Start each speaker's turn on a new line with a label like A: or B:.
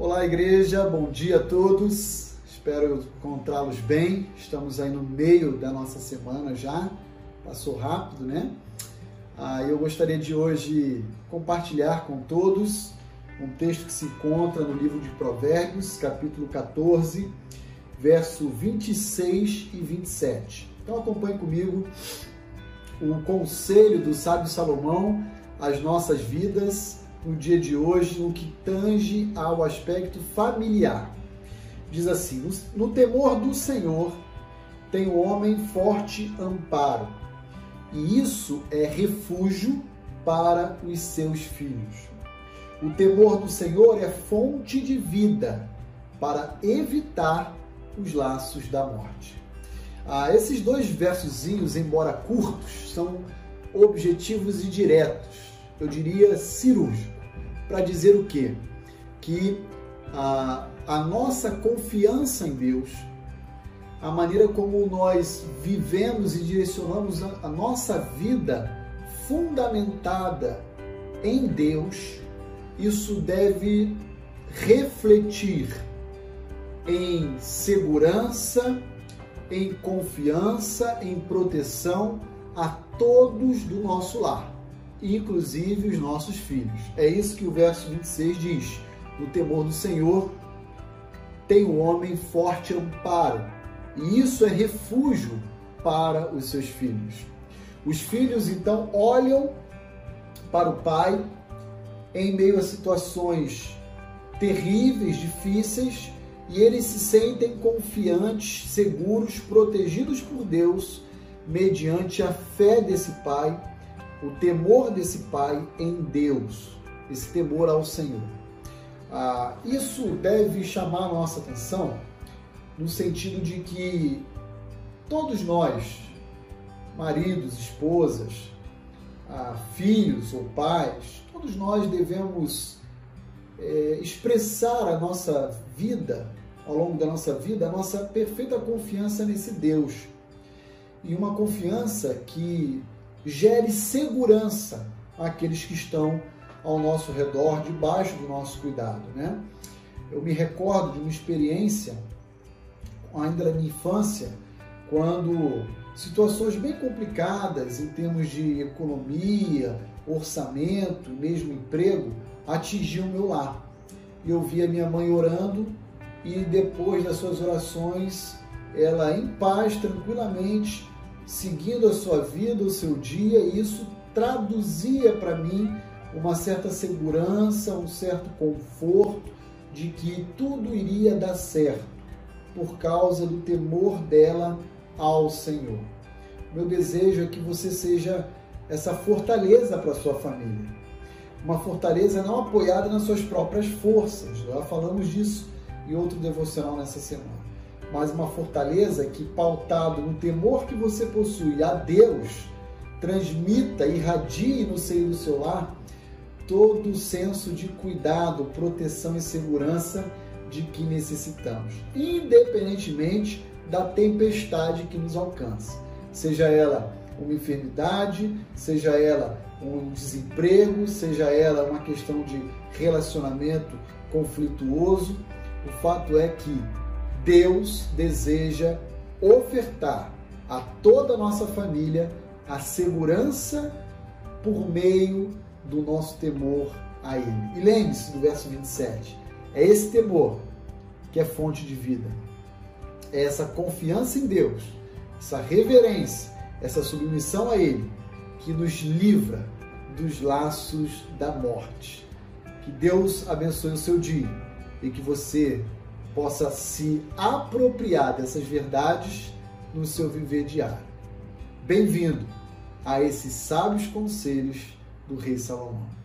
A: Olá, igreja, bom dia a todos. Espero encontrá-los bem. Estamos aí no meio da nossa semana já, passou rápido, né? Ah, eu gostaria de hoje compartilhar com todos um texto que se encontra no livro de Provérbios, capítulo 14, verso 26 e 27. Então acompanhe comigo o conselho do sábio Salomão às nossas vidas no dia de hoje no que tange ao aspecto familiar. Diz assim: No temor do Senhor tem o homem forte amparo, e isso é refúgio para os seus filhos. O temor do Senhor é fonte de vida para evitar os laços da morte. Ah, esses dois versozinhos, embora curtos, são objetivos e diretos, eu diria cirúrgicos para dizer o quê? Que a, a nossa confiança em Deus, a maneira como nós vivemos e direcionamos a, a nossa vida fundamentada em Deus, isso deve refletir em segurança, em confiança, em proteção a todos do nosso lar inclusive os nossos filhos. É isso que o verso 26 diz: No temor do Senhor tem o homem forte amparo, e isso é refúgio para os seus filhos. Os filhos então olham para o pai em meio a situações terríveis, difíceis, e eles se sentem confiantes, seguros, protegidos por Deus mediante a fé desse pai o temor desse pai em Deus, esse temor ao Senhor. Ah, isso deve chamar a nossa atenção no sentido de que todos nós, maridos, esposas, ah, filhos ou pais, todos nós devemos é, expressar a nossa vida, ao longo da nossa vida, a nossa perfeita confiança nesse Deus. E uma confiança que gere segurança àqueles que estão ao nosso redor, debaixo do nosso cuidado. Né? Eu me recordo de uma experiência, ainda na minha infância, quando situações bem complicadas em termos de economia, orçamento, mesmo emprego, atingiam o meu lar. Eu via minha mãe orando e depois das suas orações, ela em paz, tranquilamente, seguindo a sua vida, o seu dia, e isso traduzia para mim uma certa segurança, um certo conforto de que tudo iria dar certo por causa do temor dela ao Senhor. Meu desejo é que você seja essa fortaleza para sua família. Uma fortaleza não apoiada nas suas próprias forças. Já falamos disso em outro devocional nessa semana mas uma fortaleza que, pautado no temor que você possui a Deus, transmita, irradie no seio do seu lar todo o senso de cuidado, proteção e segurança de que necessitamos, independentemente da tempestade que nos alcança, seja ela uma enfermidade, seja ela um desemprego, seja ela uma questão de relacionamento conflituoso. O fato é que Deus deseja ofertar a toda a nossa família a segurança por meio do nosso temor a Ele. E lembre-se do verso 27. É esse temor que é fonte de vida. É essa confiança em Deus, essa reverência, essa submissão a Ele que nos livra dos laços da morte. Que Deus abençoe o seu dia e que você possa se apropriar dessas verdades no seu viver diário. Bem-vindo a esses sábios conselhos do Rei Salomão.